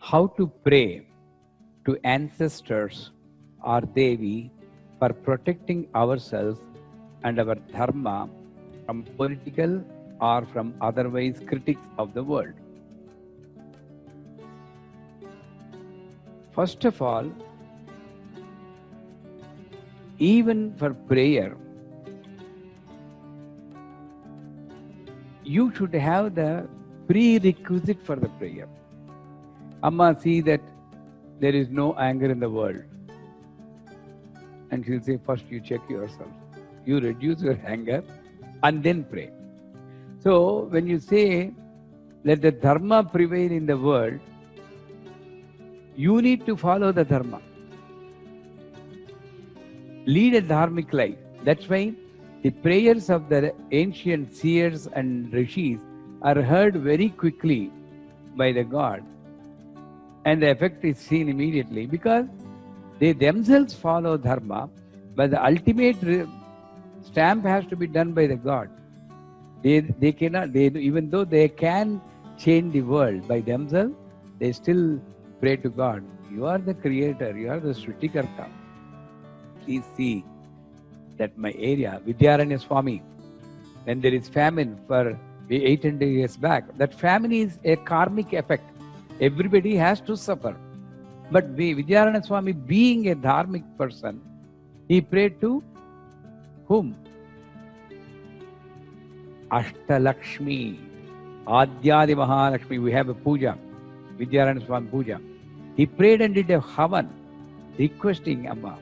how to pray to ancestors or Devi for protecting ourselves and our dharma from political or from otherwise critics of the world. First of all, even for prayer, you should have the prerequisite for the prayer. Amma, see that there is no anger in the world. And she'll say, first you check yourself. You reduce your anger and then pray. So when you say, let the dharma prevail in the world, you need to follow the dharma. Lead a dharmic life. That's why the prayers of the ancient seers and rishis are heard very quickly by the god and the effect is seen immediately because they themselves follow dharma, but the ultimate stamp has to be done by the God. They, they cannot, they, even though they can change the world by themselves, they still pray to God. You are the creator, you are the Srishtikarta. Please see that my area, Vidyaranya Swami, when there is famine for 800 years back, that famine is a karmic effect Everybody has to suffer. But Vidyaranya Swami, being a dharmic person, he prayed to whom? Ashtalakshmi, Adyadi Mahalakshmi. We have a puja, Vidyaranya Swami puja. He prayed and did a havan, requesting Amma,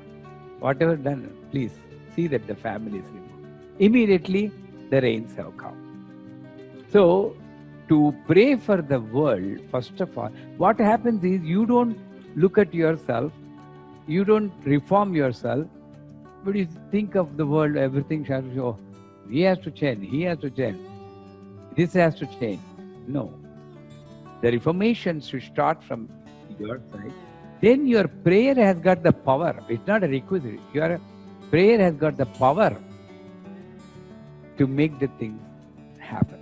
whatever done, please see that the family is removed. Immediately, the rains have come. So, to pray for the world, first of all, what happens is you don't look at yourself, you don't reform yourself, but you think of the world, everything has to oh, he has to change, he has to change, this has to change. No. The reformation should start from your side. Then your prayer has got the power. It's not a requisite. Your prayer has got the power to make the thing happen.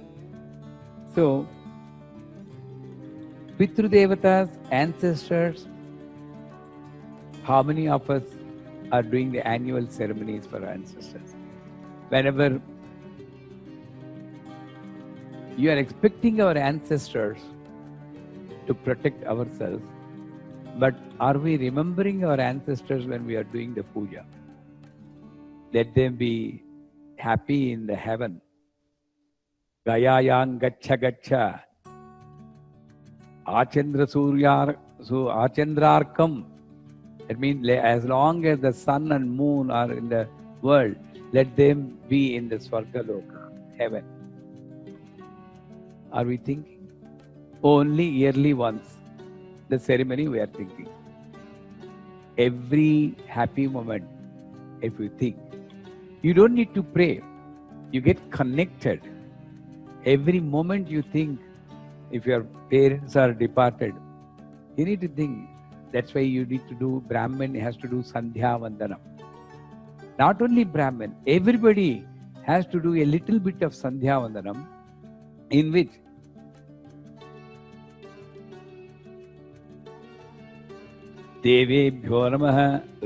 So, Pitru Devatas, ancestors, how many of us are doing the annual ceremonies for our ancestors? Whenever you are expecting our ancestors to protect ourselves, but are we remembering our ancestors when we are doing the puja? Let them be happy in the heaven Gayayang Gacha Gacha. Achendra Suryar, so Achendrarkam. That means as long as the sun and moon are in the world, let them be in the Swargaloka, heaven. Are we thinking? Only yearly once. The ceremony we are thinking. Every happy moment, if you think, you don't need to pray. You get connected every moment you think if your parents are departed, you need to think. That's why you need to do Brahmin has to do Sandhya Vandanam. Not only Brahmin, everybody has to do a little bit of Sandhya Vandanam in which देवेभ्यो नमः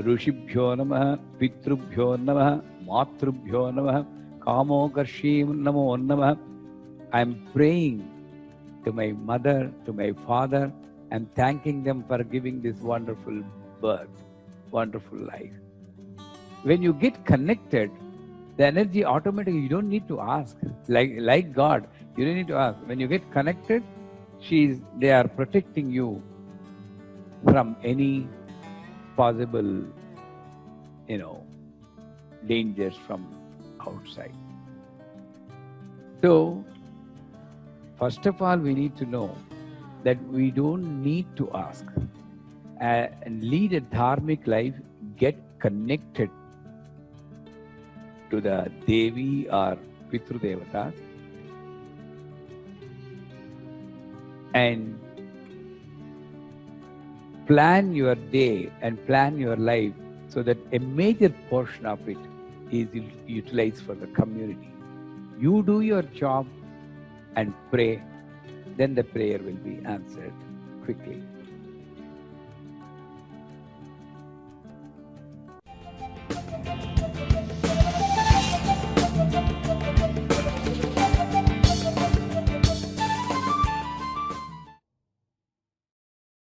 ऋषिभ्यो नमः पितृभ्यो नमः मातृभ्यो नमः कामोकर्षी नमो नमः I am praying to my mother, to my father, and thanking them for giving this wonderful birth, wonderful life. When you get connected, the energy automatically, you don't need to ask. Like, like God, you don't need to ask. When you get connected, she's, they are protecting you from any possible, you know, dangers from outside. So, First of all, we need to know that we don't need to ask. Uh, and lead a dharmic life, get connected to the Devi or Pitru Devatas. And plan your day and plan your life so that a major portion of it is utilized for the community. You do your job and pray, then the prayer will be answered quickly.